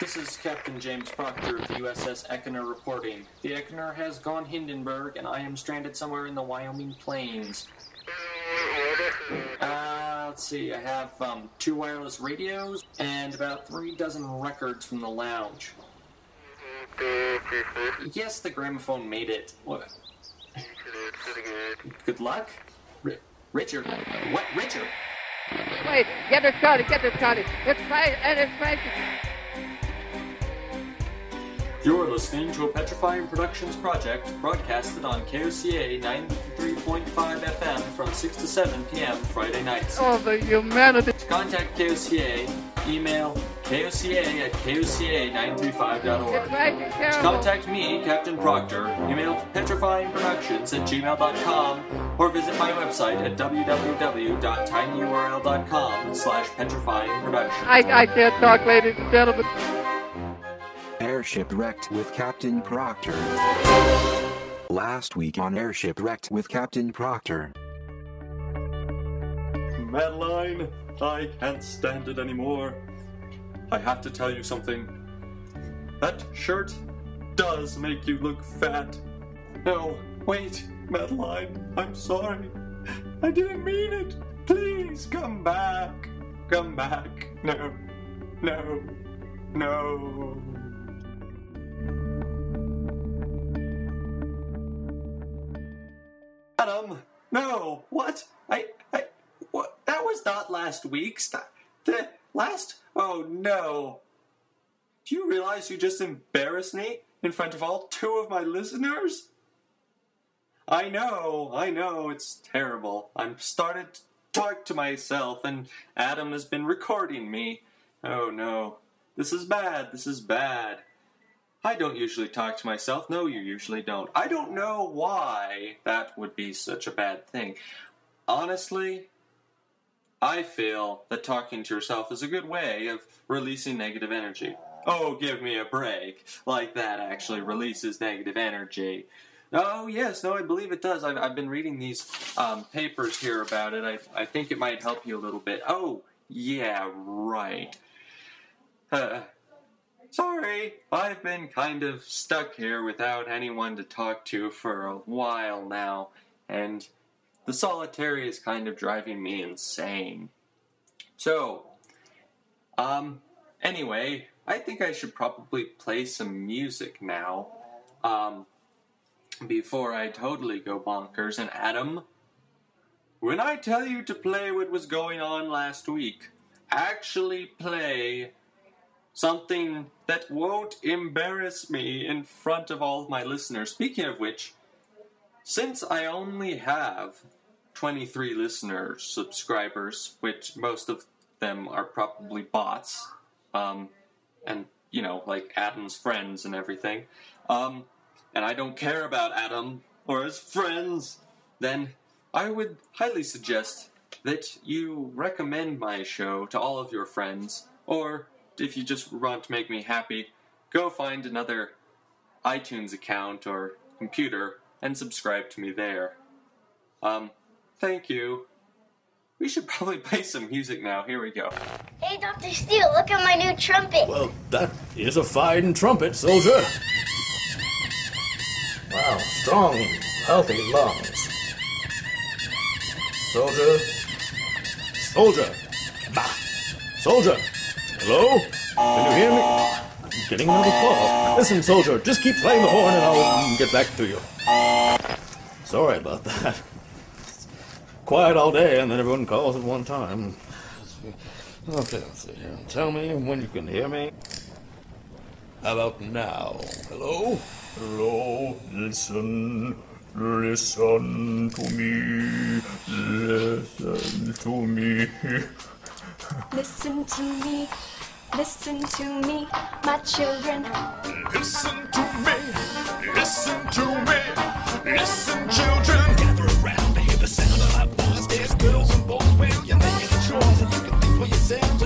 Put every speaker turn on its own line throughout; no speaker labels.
This is Captain James Proctor of the USS Ekener reporting. The Ekener has gone Hindenburg, and I am stranded somewhere in the Wyoming plains. Uh, let's see, I have um, two wireless radios and about three dozen records from the lounge. Yes, the gramophone made it. What? Good luck? R- Richard? What? Richard?
Wait, get it started, get it started. It's fine, and it's right.
You're listening to a Petrifying Productions project broadcasted on KOCA 93.5 FM from 6 to 7 p.m. Friday nights.
Oh, the humanity.
To contact KOCA, email koca at koca935.org.
It's right, it's
To contact me, Captain Proctor, email petrifyingproductions at gmail.com or visit my website at www.tinyurl.com slash petrifyingproductions.
I, I can't talk, ladies and gentlemen.
Airship Wrecked with Captain Proctor. Last week on Airship Wrecked with Captain Proctor.
Madeline, I can't stand it anymore. I have to tell you something. That shirt does make you look fat. No, wait, Madeline, I'm sorry. I didn't mean it. Please come back. Come back. No, no, no. Adam, no, what? I, I, what? That was not last week's. That, the last? Oh no. Do you realize you just embarrassed me in front of all two of my listeners? I know, I know, it's terrible. I'm started to talk to myself, and Adam has been recording me. Oh no. This is bad, this is bad. I don't usually talk to myself. No, you usually don't. I don't know why that would be such a bad thing. Honestly, I feel that talking to yourself is a good way of releasing negative energy. Oh, give me a break. Like that actually releases negative energy. Oh, yes, no, I believe it does. I've, I've been reading these um, papers here about it. I, I think it might help you a little bit. Oh, yeah, right. Uh, Sorry, I've been kind of stuck here without anyone to talk to for a while now, and the solitary is kind of driving me insane. So, um, anyway, I think I should probably play some music now, um, before I totally go bonkers. And Adam, when I tell you to play what was going on last week, actually play something that won't embarrass me in front of all my listeners. Speaking of which, since I only have 23 listeners, subscribers, which most of them are probably bots, um, and, you know, like Adam's friends and everything, um, and I don't care about Adam or his friends, then I would highly suggest that you recommend my show to all of your friends, or if you just want to make me happy, go find another iTunes account or computer and subscribe to me there. Um, thank you. We should probably play some music now. Here we go.
Hey, Dr. Steele, look at my new trumpet.
Well, that is a fine trumpet, soldier. Wow, strong, healthy lungs. Soldier. Soldier. Bah. Soldier. Hello? Can you hear me? I'm getting another call. Listen, soldier, just keep playing the horn and I'll get back to you. Sorry about that. Quiet all day and then everyone calls at one time. Okay, let's see here. Tell me when you can hear me. How about now? Hello? Hello? Listen. Listen to me. Listen to me.
Listen to me, listen to me, my children.
Listen to me. Listen to me. Listen, children. Gather around to hear the sound of my voice. There's girls and boys where you're making a choice. And you can think for yourself,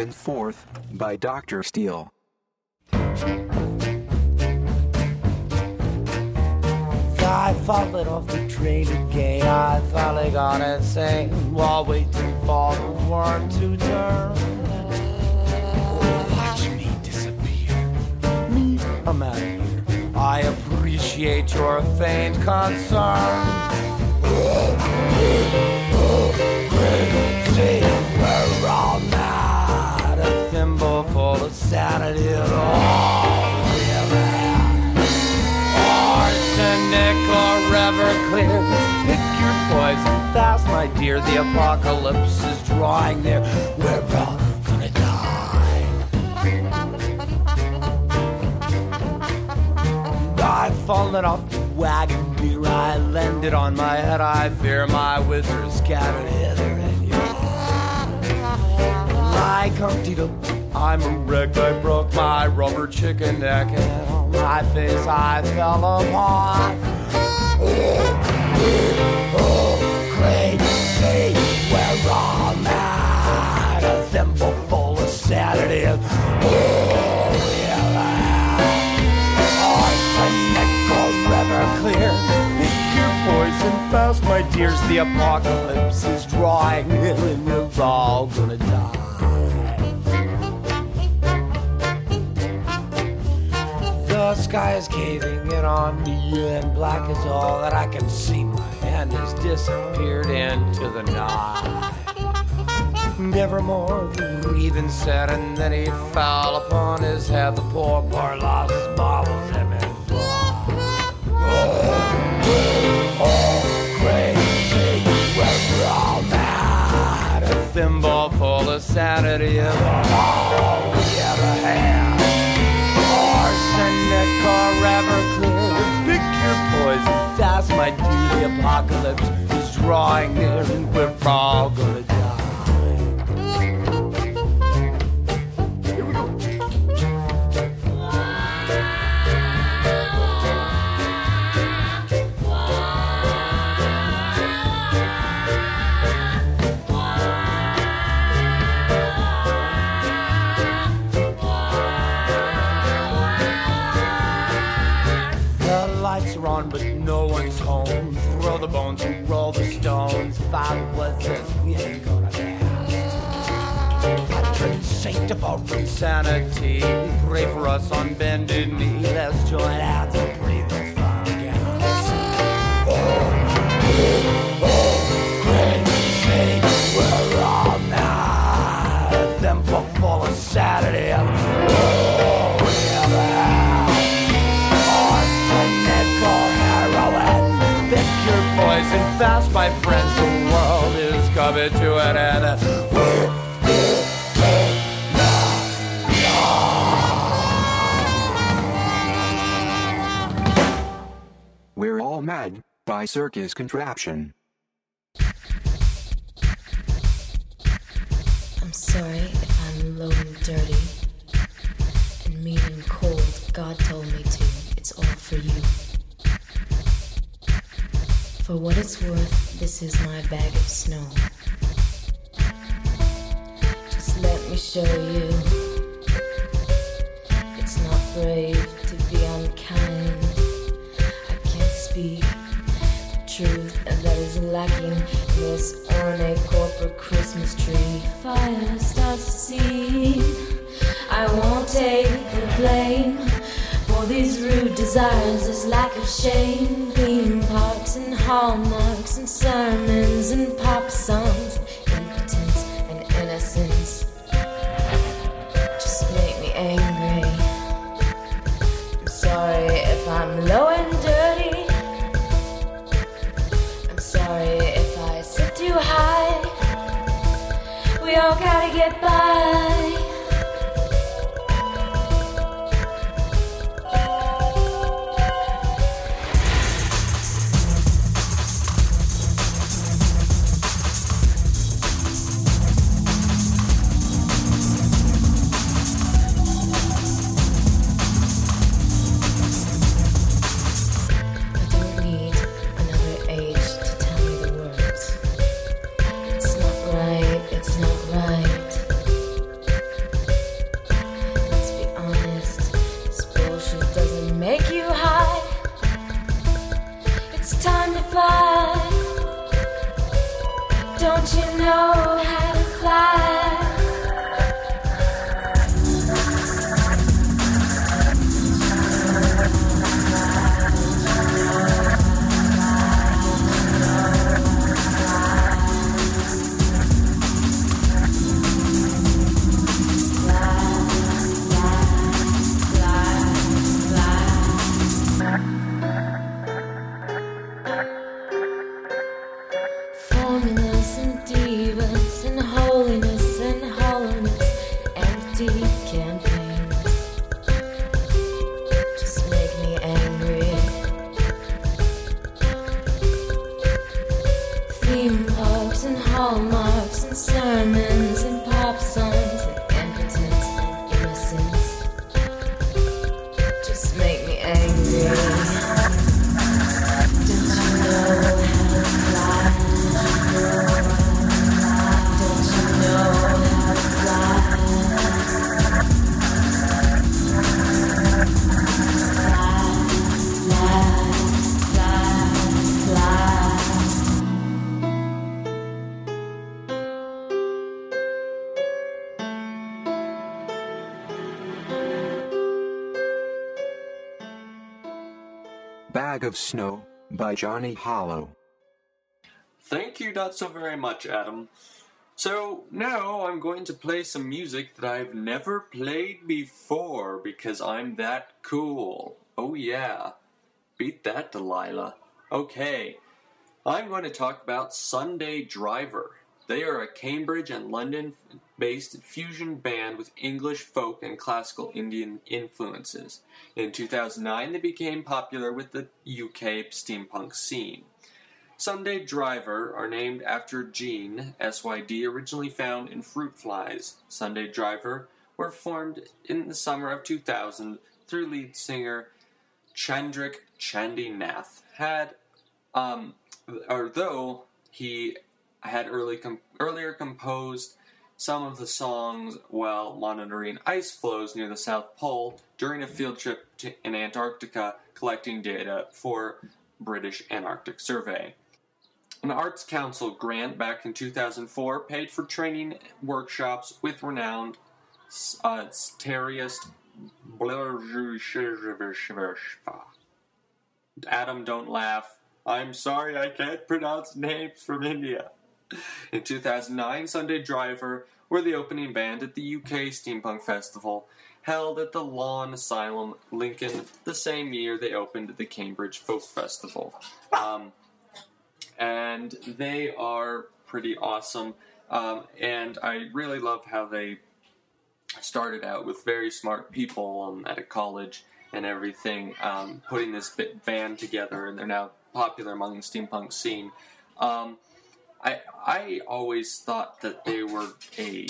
and
Forth by Dr. Steele.
I fallen off the train again. I finally got insane while waiting for the worm to turn. Watch me disappear. Me, I'm out of here. I appreciate your faint concern. See, full of sanity at all. Arsenic or Everclear, pick your poison fast, my dear. The apocalypse is drawing near. We're all gonna die. I've fallen off the wagon, dear. I landed on my head. I fear my wizards scattered hither and yon. Like Humpty Dumpty, I'm a wreck. I broke my rubber chicken neck, and on my face I fell upon. Oh, crazy, we're all mad. A thimble full of sanity. Oh, yeah. Arsenic or. Pick your poison fast, my dears. The apocalypse is drawing near, and we're all gonna die. The sky is caving in on me, and black is all that I can see. My hand has disappeared into the night. Nevermore, the breathing said, and then he fell upon his head. The poor boy lost his marbles and then Oh, crazy, we're all mad. A thimble full of sanity is all we ever had. Fast, my dear. The apocalypse is drawing near, and we're all gonna If I was this, we ain't gonna. Patron saint of our insanity, pray for us on bended knee. Let's join hands and breathe the fire gas. Crazy, we're all mad. Them full of Saturday. Oh, arsenic or heroin. Pick your poison fast, my friends. The world to an end. We're
We're All Mad by Circus Contraption.
I'm sorry if I'm low and dirty and mean and cold. God told me to. It's all for you. For what it's worth, this is my bag of snow. Me show you. It's not brave to be unkind. I can't speak the truth and that is lacking in this ornate corporate Christmas tree. Fire starts to see. I won't take the blame for these rude desires, this lack of shame. Theme parks and hallmarks and sermons and pop songs, impotence and innocence. Gotta
hallmarks and sermons
Of Snow by Johnny Hollow.
Thank you not so very much, Adam. So now I'm going to play some music that I've never played before because I'm that cool. Oh yeah. Beat that, Delilah. Okay. I'm going to talk about Sunday Driver. They are a Cambridge and London based fusion band with English folk and classical Indian influences. In 2009, they became popular with the UK steampunk scene. Sunday Driver are named after gene, SYD, originally found in fruit flies. Sunday Driver were formed in the summer of 2000 through lead singer Chandrik Chandinath. Had, um, or though he had early com- earlier composed some of the songs while monitoring ice flows near the South Pole during a field trip to, in Antarctica collecting data for British Antarctic Survey. An Arts Council grant back in 2004 paid for training workshops with renowned uh, terrorist Adam, don't laugh. I'm sorry I can't pronounce names from India. In 2009, Sunday Driver were the opening band at the UK Steampunk Festival, held at the Lawn Asylum, Lincoln, the same year they opened the Cambridge Folk Festival. Um, and they are pretty awesome. Um, and I really love how they started out with very smart people um, at a college and everything, um, putting this band together, and they're now popular among the steampunk scene. Um, I I always thought that they were a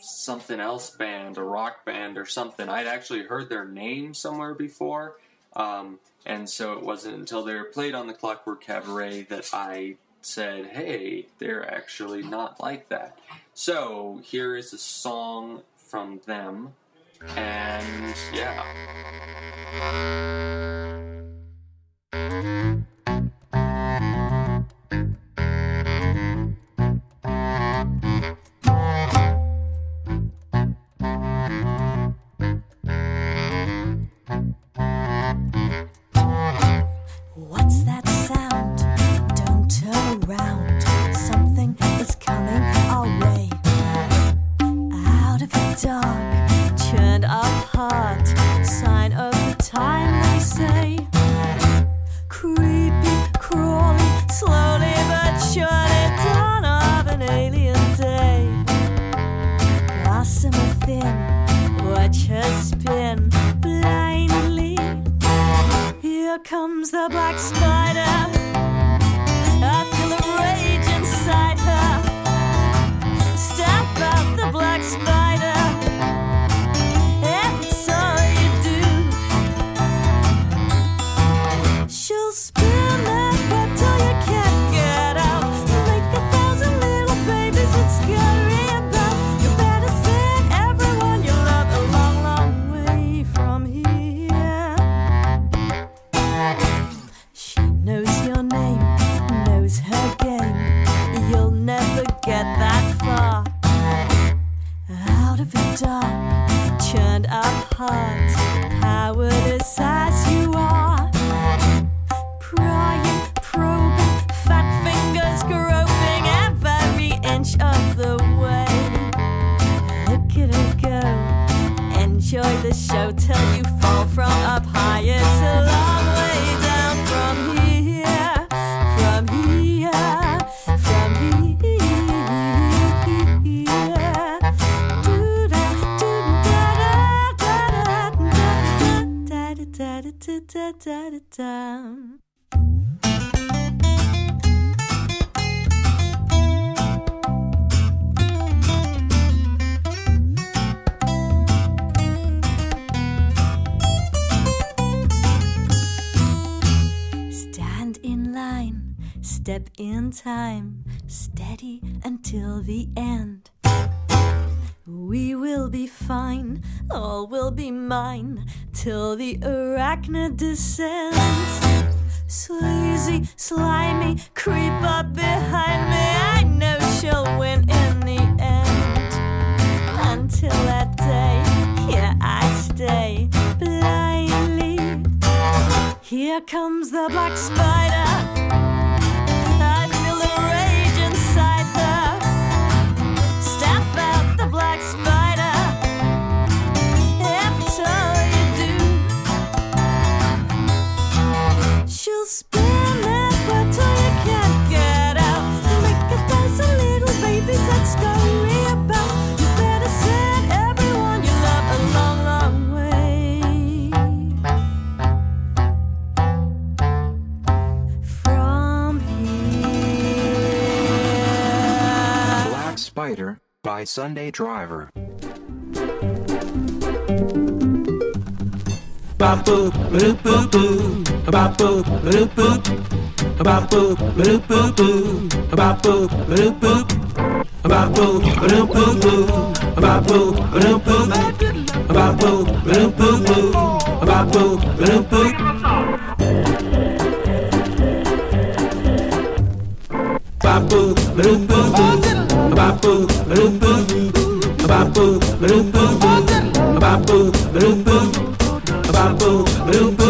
something else band, a rock band or something. I'd actually heard their name somewhere before, um, and so it wasn't until they were played on the Clockwork Cabaret that I said, "Hey, they're actually not like that." So here is a song from them, and yeah.
Dark, churned up heart. Sign of the time, they say. Creepy, crawling, slowly but surely. Dawn of an alien day. Gossamer thin, watch her spin blindly. Here comes the black spider. time, steady until the end. We will be fine, all will be mine, till the arachnid descends. Sleazy, slimy, creep up behind me. I know she'll win in the end. Until that day, here I stay blindly. Here comes the black spider.
by Sunday Driver.
Ba-boop, ba-doop-boop-boo. Ba-boop, ba-doop-boop. Ba-boop, ba-doop-boop-boo. Ba-boop, ba-doop-boop. Ba-boop, ba-doop-boop-boo. Ba-boop, ba-doop-boop. Ba-boop, ba-doop-boop-boo. Ba-boop. Ba-boop, boo. bapu balupu bapu balupu bapu balupu bapu balupu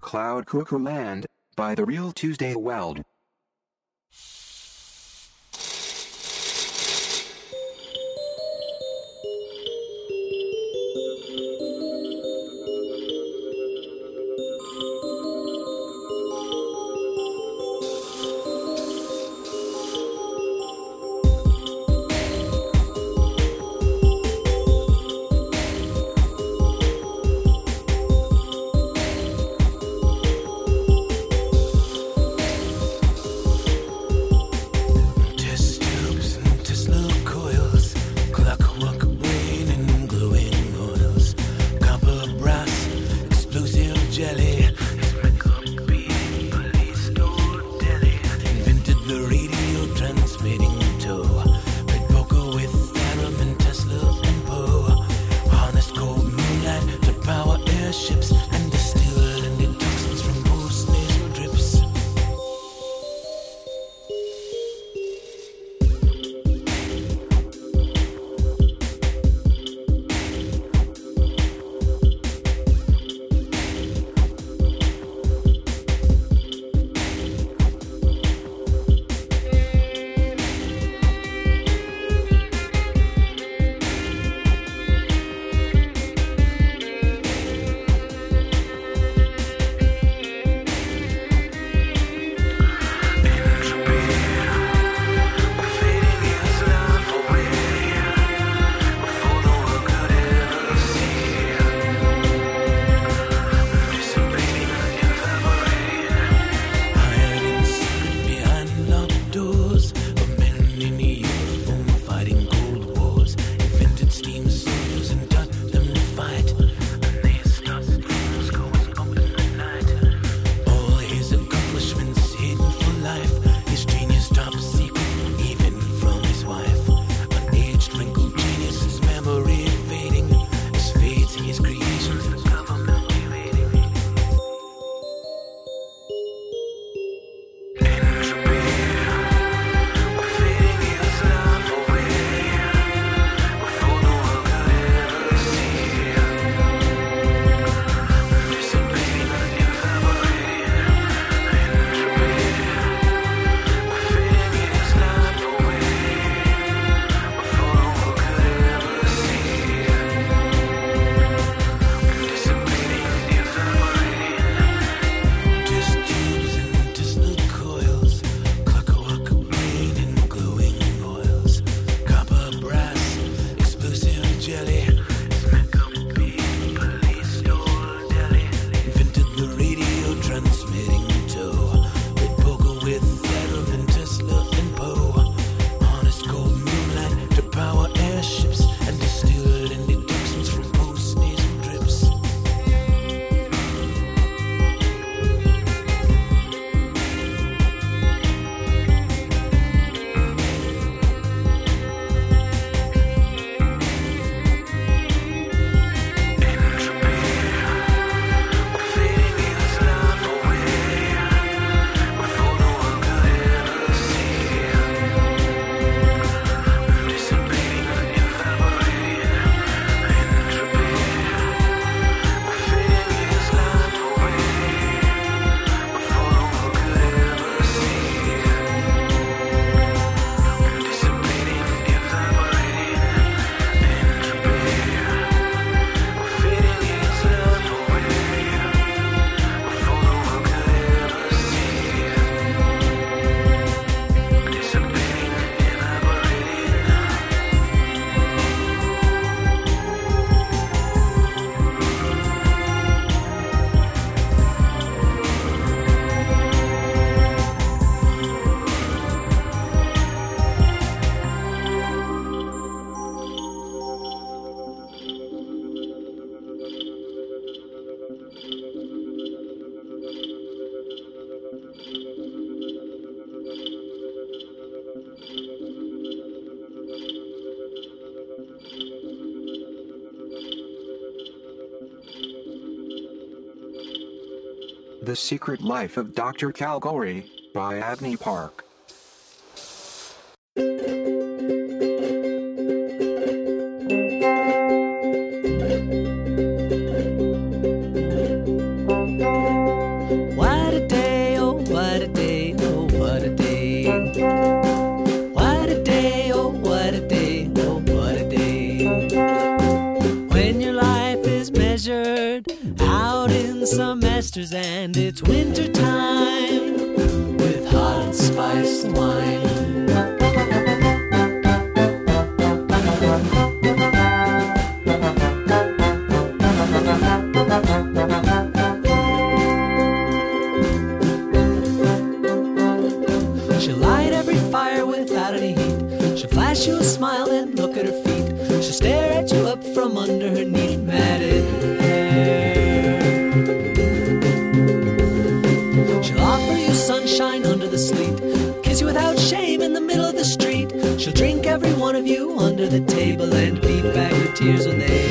Cloud Cuckoo Land by The Real Tuesday Weld. Secret Life of Dr. Calgary by Abney Park.
And it's winter time with hot and spiced wine. She'll light every fire without any heat. She'll flash you a smile and look at her feet. She'll stare at you up from under her neat the table and beat back your tears when they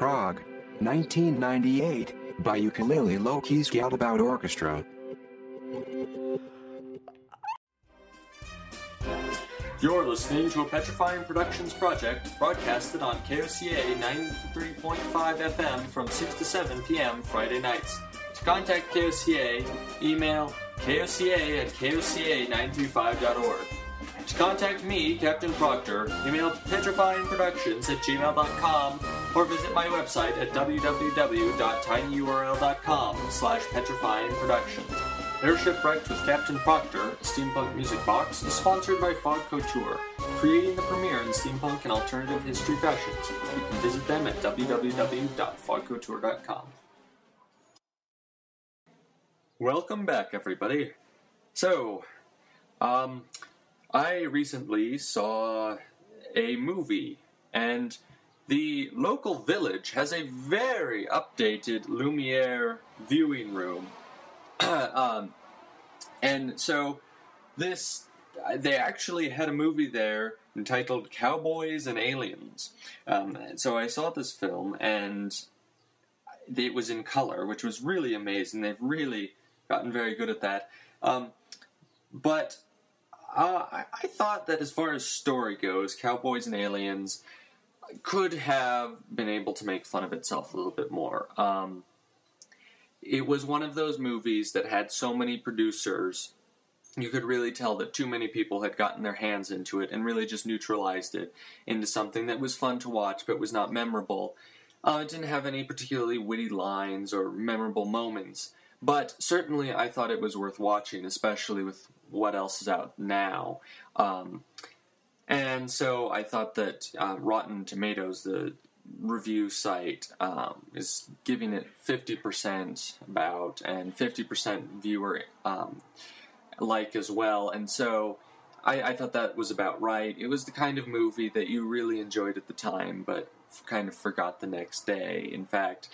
Prague, 1998, by Ukulele Loki's Gadabout Orchestra.
You're listening to a Petrifying Productions project broadcasted on KOCA 93.5 FM from 6 to 7 p.m. Friday nights. To contact KOCA, email koca at koca935.org. To contact me, Captain Proctor, email petrifyingproductions at gmail.com or visit my website at www.tinyurl.com slash petrifyingproductions. Airship Wrecked with Captain Proctor, steampunk music box, is sponsored by Fog Couture, creating the premiere in steampunk and alternative history fashions. You can visit them at www.fogcouture.com. Welcome back, everybody. So, um, I recently saw a movie, and the local village has a very updated Lumiere viewing room. um, and so this they actually had a movie there entitled Cowboys and Aliens. Um, and so I saw this film and it was in color, which was really amazing. They've really gotten very good at that. Um, but uh, I, I thought that as far as story goes, Cowboys and Aliens could have been able to make fun of itself a little bit more. Um, it was one of those movies that had so many producers you could really tell that too many people had gotten their hands into it and really just neutralized it into something that was fun to watch but was not memorable. Uh, it didn't have any particularly witty lines or memorable moments, but certainly I thought it was worth watching, especially with what else is out now. Um, and so I thought that uh, Rotten Tomatoes, the review site, um, is giving it 50% about and 50% viewer um, like as well. And so I, I thought that was about right. It was the kind of movie that you really enjoyed at the time, but kind of forgot the next day. In fact,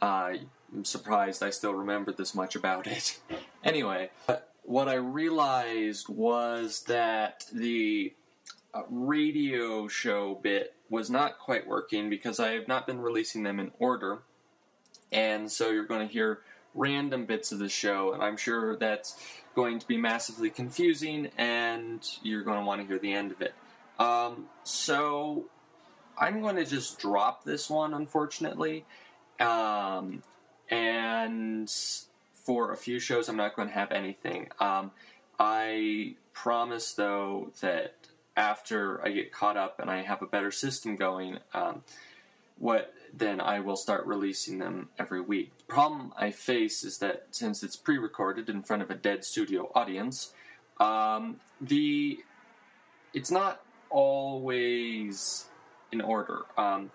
uh, I'm surprised I still remember this much about it. anyway, what I realized was that the radio show bit was not quite working because I have not been releasing them in order. And so you're going to hear random bits of the show, and I'm sure that's going to be massively confusing, and you're going to want to hear the end of it. Um, so I'm going to just drop this one, unfortunately. Um, and for a few shows, I'm not going to have anything. Um, I promise, though, that after I get caught up and I have a better system going, um, what then I will start releasing them every week. The problem I face is that since it's pre-recorded in front of a dead studio audience, um, the it's not always in order, um,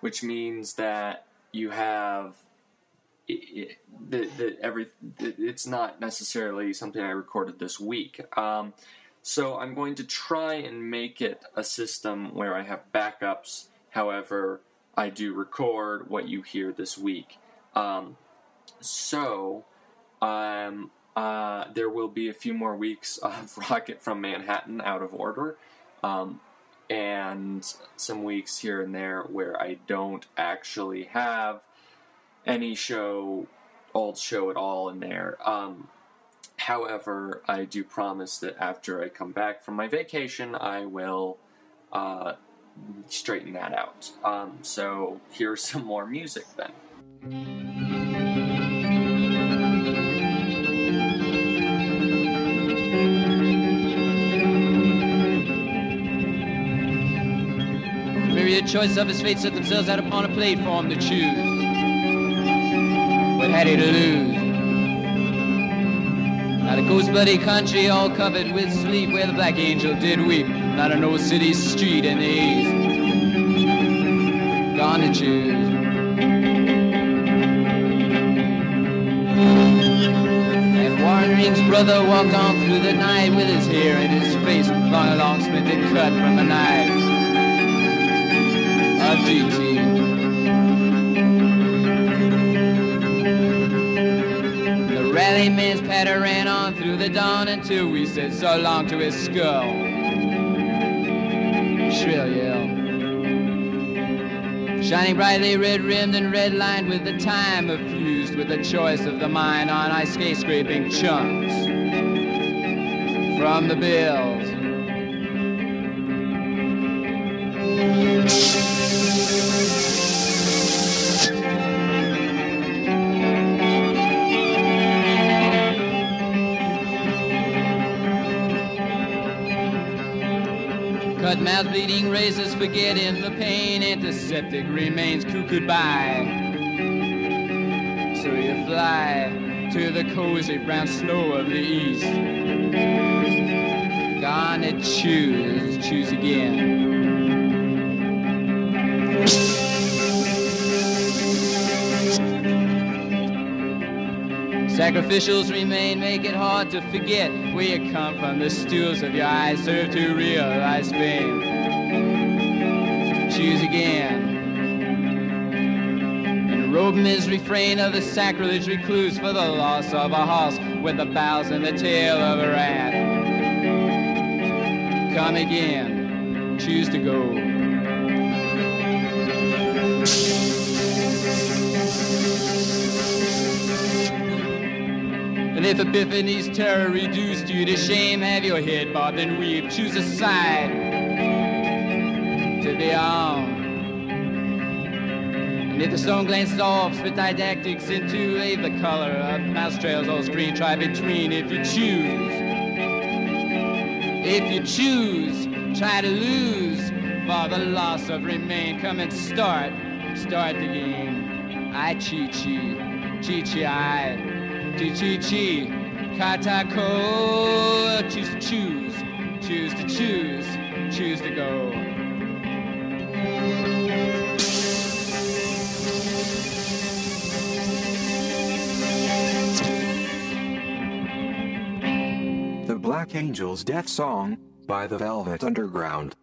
which means that you have it, it, the, the, every it, it's not necessarily something I recorded this week. Um, so I'm going to try and make it a system where I have backups. However, I do record what you hear this week. Um, so um, uh, there will be a few more weeks of Rocket from Manhattan out of order. Um, and some weeks here and there where I don't actually have any show, old show at all in there. Um, however, I do promise that after I come back from my vacation, I will uh, straighten that out. Um, so here's some more music then.
Myriad choice of his fate set themselves out upon a platform to choose. What had he to lose? Not a ghost bloody country all covered with sleep where the black angel did weep. Not an old city street in the east. Gone to choose. And Warren Ring's brother walked on through the night with his hair and his face long along splintered cut from a knife of GT. Rally man's patter ran on through the dawn until we said so long to his skull. Shrill yell. Shining brightly red rimmed and red lined with the time of fused with the choice of the mind on ice skate scraping chunks from the bills. Forgetting the pain. Antiseptic remains cuckooed by. So you fly to the cozy brown snow of the east. Gone to choose, choose again. Sacrificials remain, make it hard to forget where you come from. The stools of your eyes serve to realize fame. Choose again. And robe his refrain of the sacrilege recluse for the loss of a horse with the bows and the tail of a rat. Come again. Choose to go. And if Epiphany's terror reduced you to shame, have your head bobbed and weave. Choose a side to be on. And if the stone glances off, spit didactics into a the color of mouse trails on screen, try between if you choose. If you choose, try to lose for the loss of remain. Come and start, start the game. I chi chi, chi chi I. Chi chi chi, katako. Choose to choose, choose to choose, choose to go.
Black Angel's Death Song by the Velvet Underground.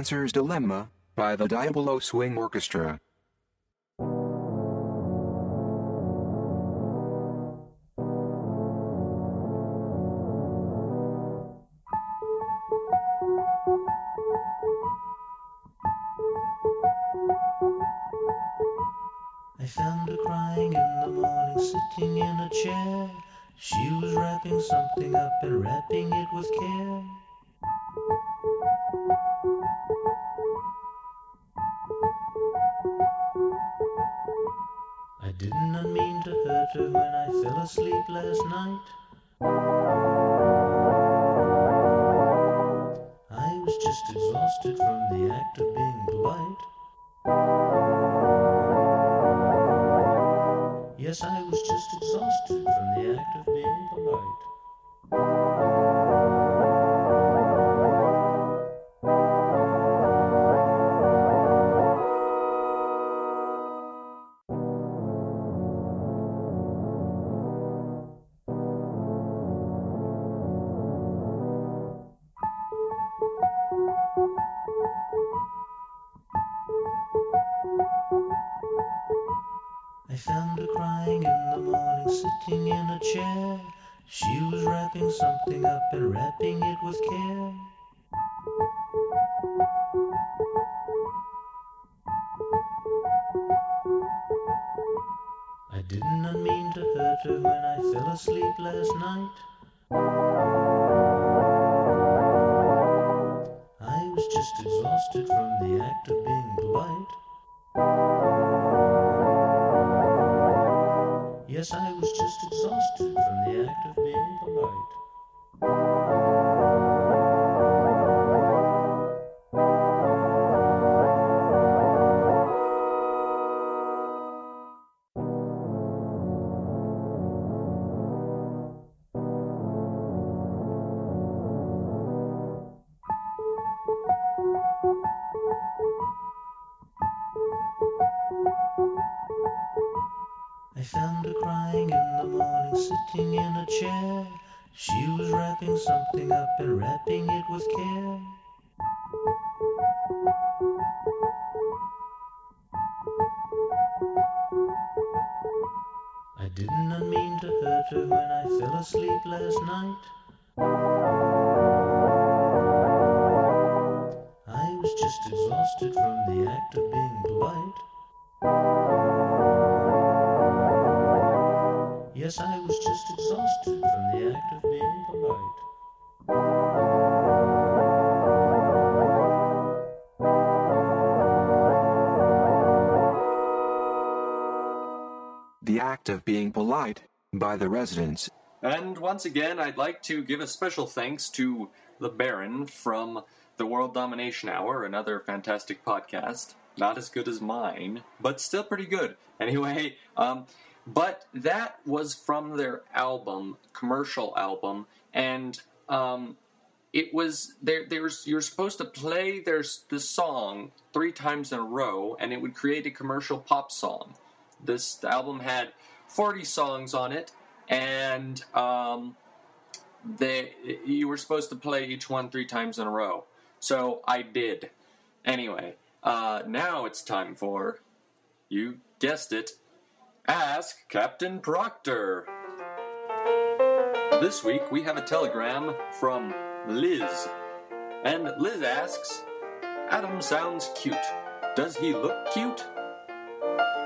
Dancer's Dilemma by the Diablo Swing Orchestra.
I found her crying in the morning, sitting in a chair. She was wrapping something up and wrapping it with care. Not mean to hurt her when I fell asleep last night. I was just exhausted from the act of being polite. Yes, I was just exhausted from the act of being polite. Her when I fell asleep last night. I was just exhausted from the act of being polite. Yes, I was just exhausted from the act of being polite. The Act of Being Polite
by the Residents.
And once again, I'd like to give a special thanks to the Baron from the World Domination Hour, another fantastic podcast. Not as good as mine, but still pretty good. Anyway, um, but that was from their album, commercial album, and um, it was there. There's you're supposed to play there's the song three times in a row, and it would create a commercial pop song. This album had 40 songs on it, and um, they you were supposed to play each one three times in a row. So I did. Anyway, uh, now it's time for you guessed it. Ask Captain Proctor. This week we have a telegram from Liz. And Liz asks, Adam sounds cute. Does he look cute?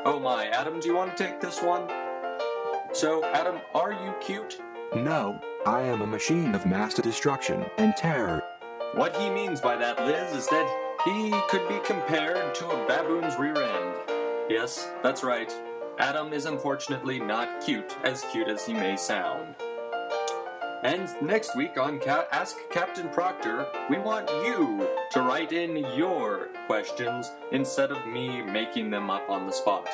Oh my, Adam, do you want to take this one? So, Adam, are you cute?
No, I am a machine of mass destruction and terror.
What he means by that, Liz, is that he could be compared to a baboon's rear end. Yes, that's right. Adam is unfortunately not cute, as cute as he may sound. And next week on Ca- Ask Captain Proctor, we want you to write in your questions instead of me making them up on the spot.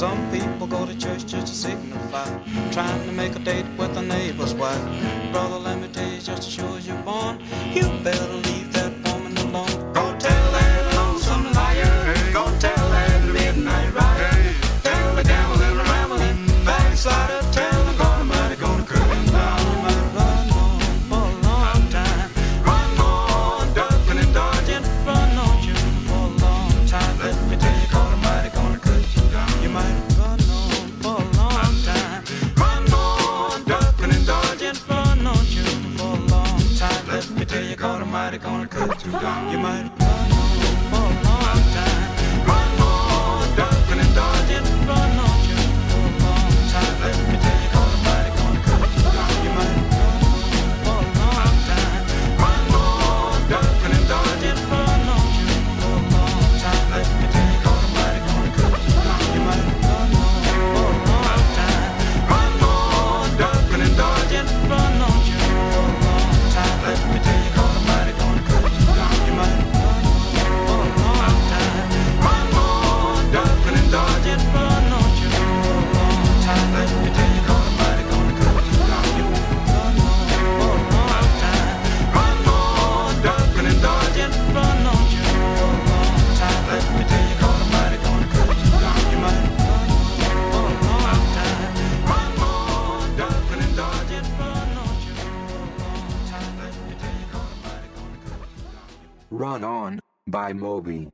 Some people go to church just to signify, trying to make a date with a neighbor's wife. Run On
by Moby.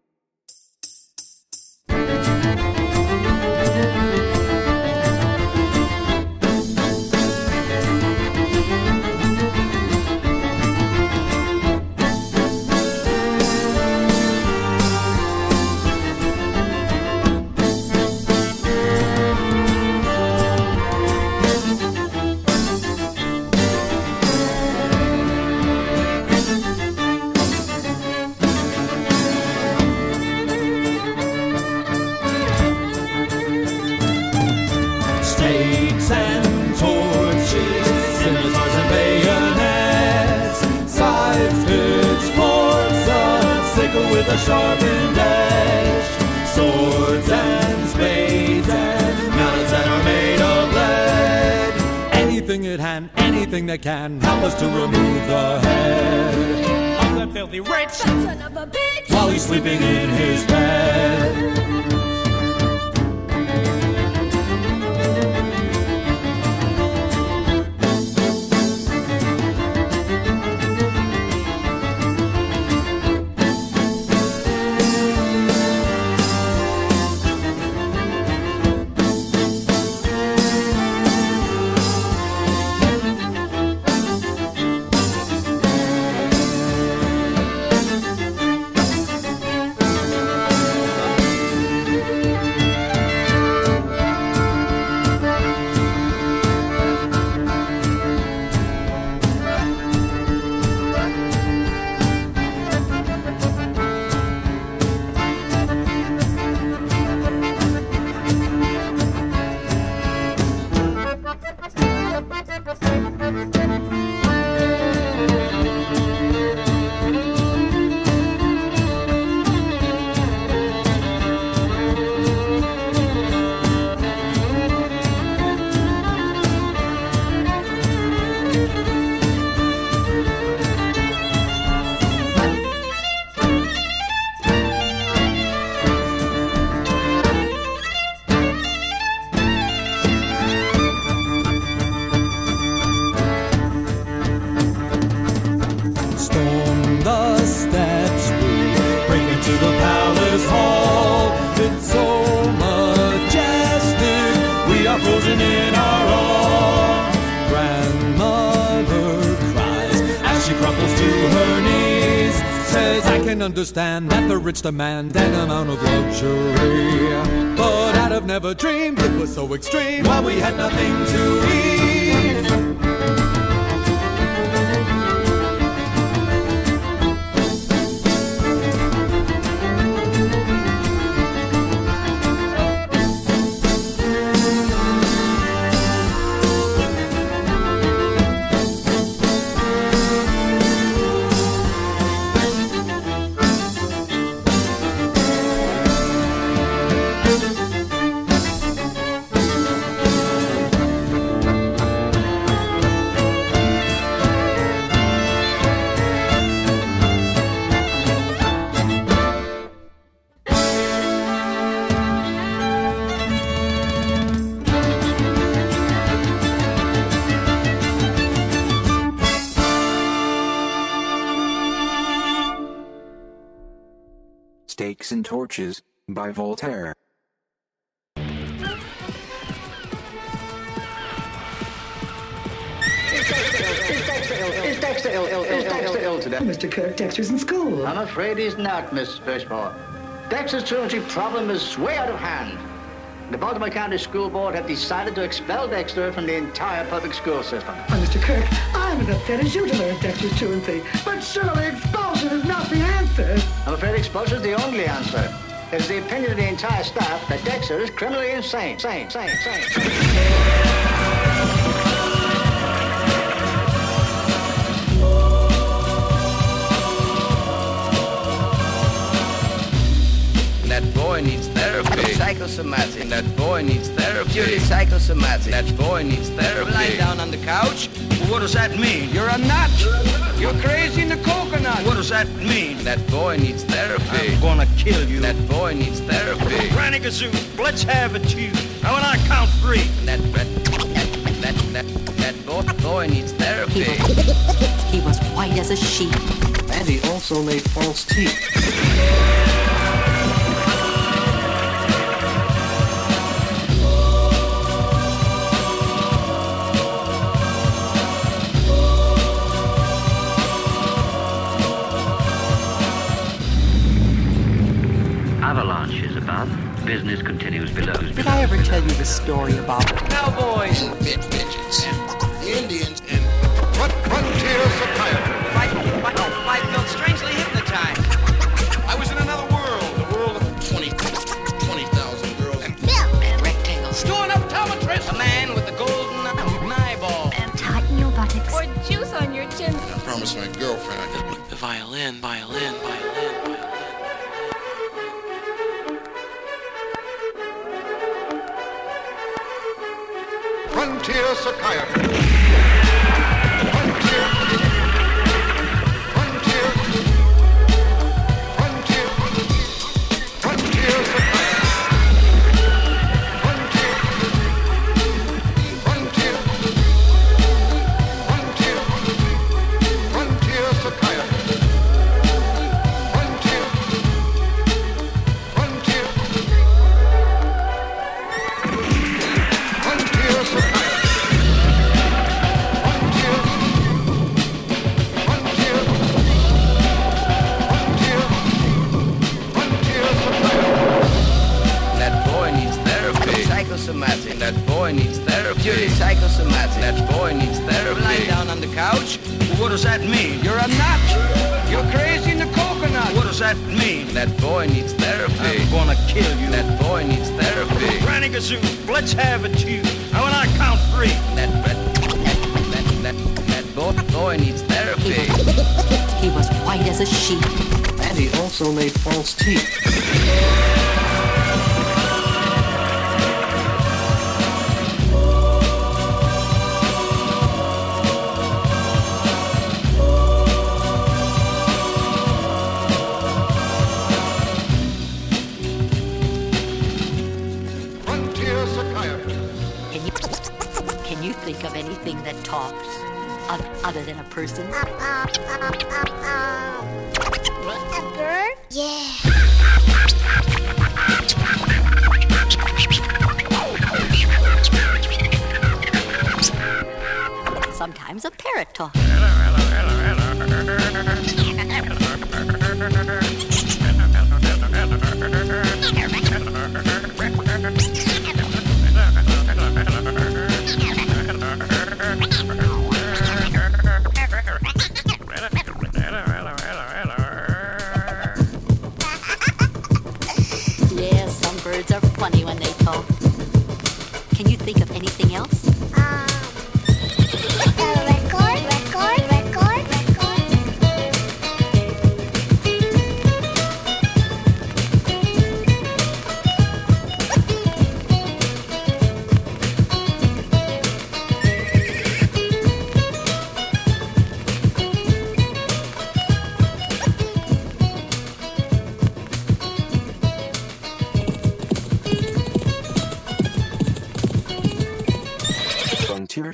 anything that can help us to remove the head of that filthy rich
son of a bitch
while he's sleeping in his bed.
Understand that the rich demand an amount of luxury. But I'd have never dreamed it was so extreme while we had nothing to eat.
Stakes and Torches by Voltaire.
Is Dexter ill, ill, ill, Dexter ill today?
Mr. Kirk, Dexter's in school.
I'm afraid he's not, Miss Fishmore. Dexter's truancy problem is way out of hand. The Baltimore County School Board have decided to expel Dexter from the entire public school system.
Oh, Mr. Kirk, I'm as upset as you to learn Dexter's truancy. But surely expulsion is not the answer.
I'm afraid expulsion is the only answer. It's the opinion of the entire staff that Dexter is criminally insane. Sane, sane, sane.
That boy needs therapy.
Psychosomatic.
That boy needs therapy.
Purely psychosomatic.
That boy needs therapy.
Lie down on the couch? Well, what does that mean? You're a nut. You're crazy in the coconut. What does that mean?
That boy needs therapy.
I'm gonna kill you.
That boy needs therapy.
Granny Gazoo, let's have it to you. Now when I count three.
That that that that that boy, boy needs therapy.
He was white as a sheet.
And he also made false teeth.
Business continues below.
Did I ever tell you the story about
Cowboys.
Bitch, bitches.
Indians and frontier psychiatry. Frontier
other, other than a person? Uh, uh, uh, a bird?
Yeah. Sometimes a parrot
talks.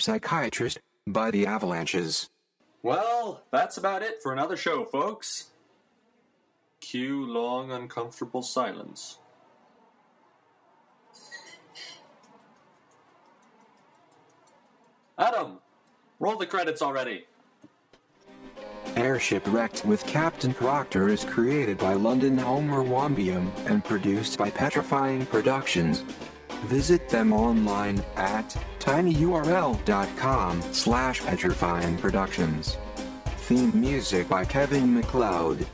Psychiatrist by the Avalanches.
Well, that's about it for another show, folks. Cue long, uncomfortable silence. Adam, roll the credits already.
Airship Wrecked with Captain Proctor is created by London Homer Wambium and produced by Petrifying Productions. Visit them online at tinyurl.com slash petrifying productions. Theme music by Kevin MacLeod.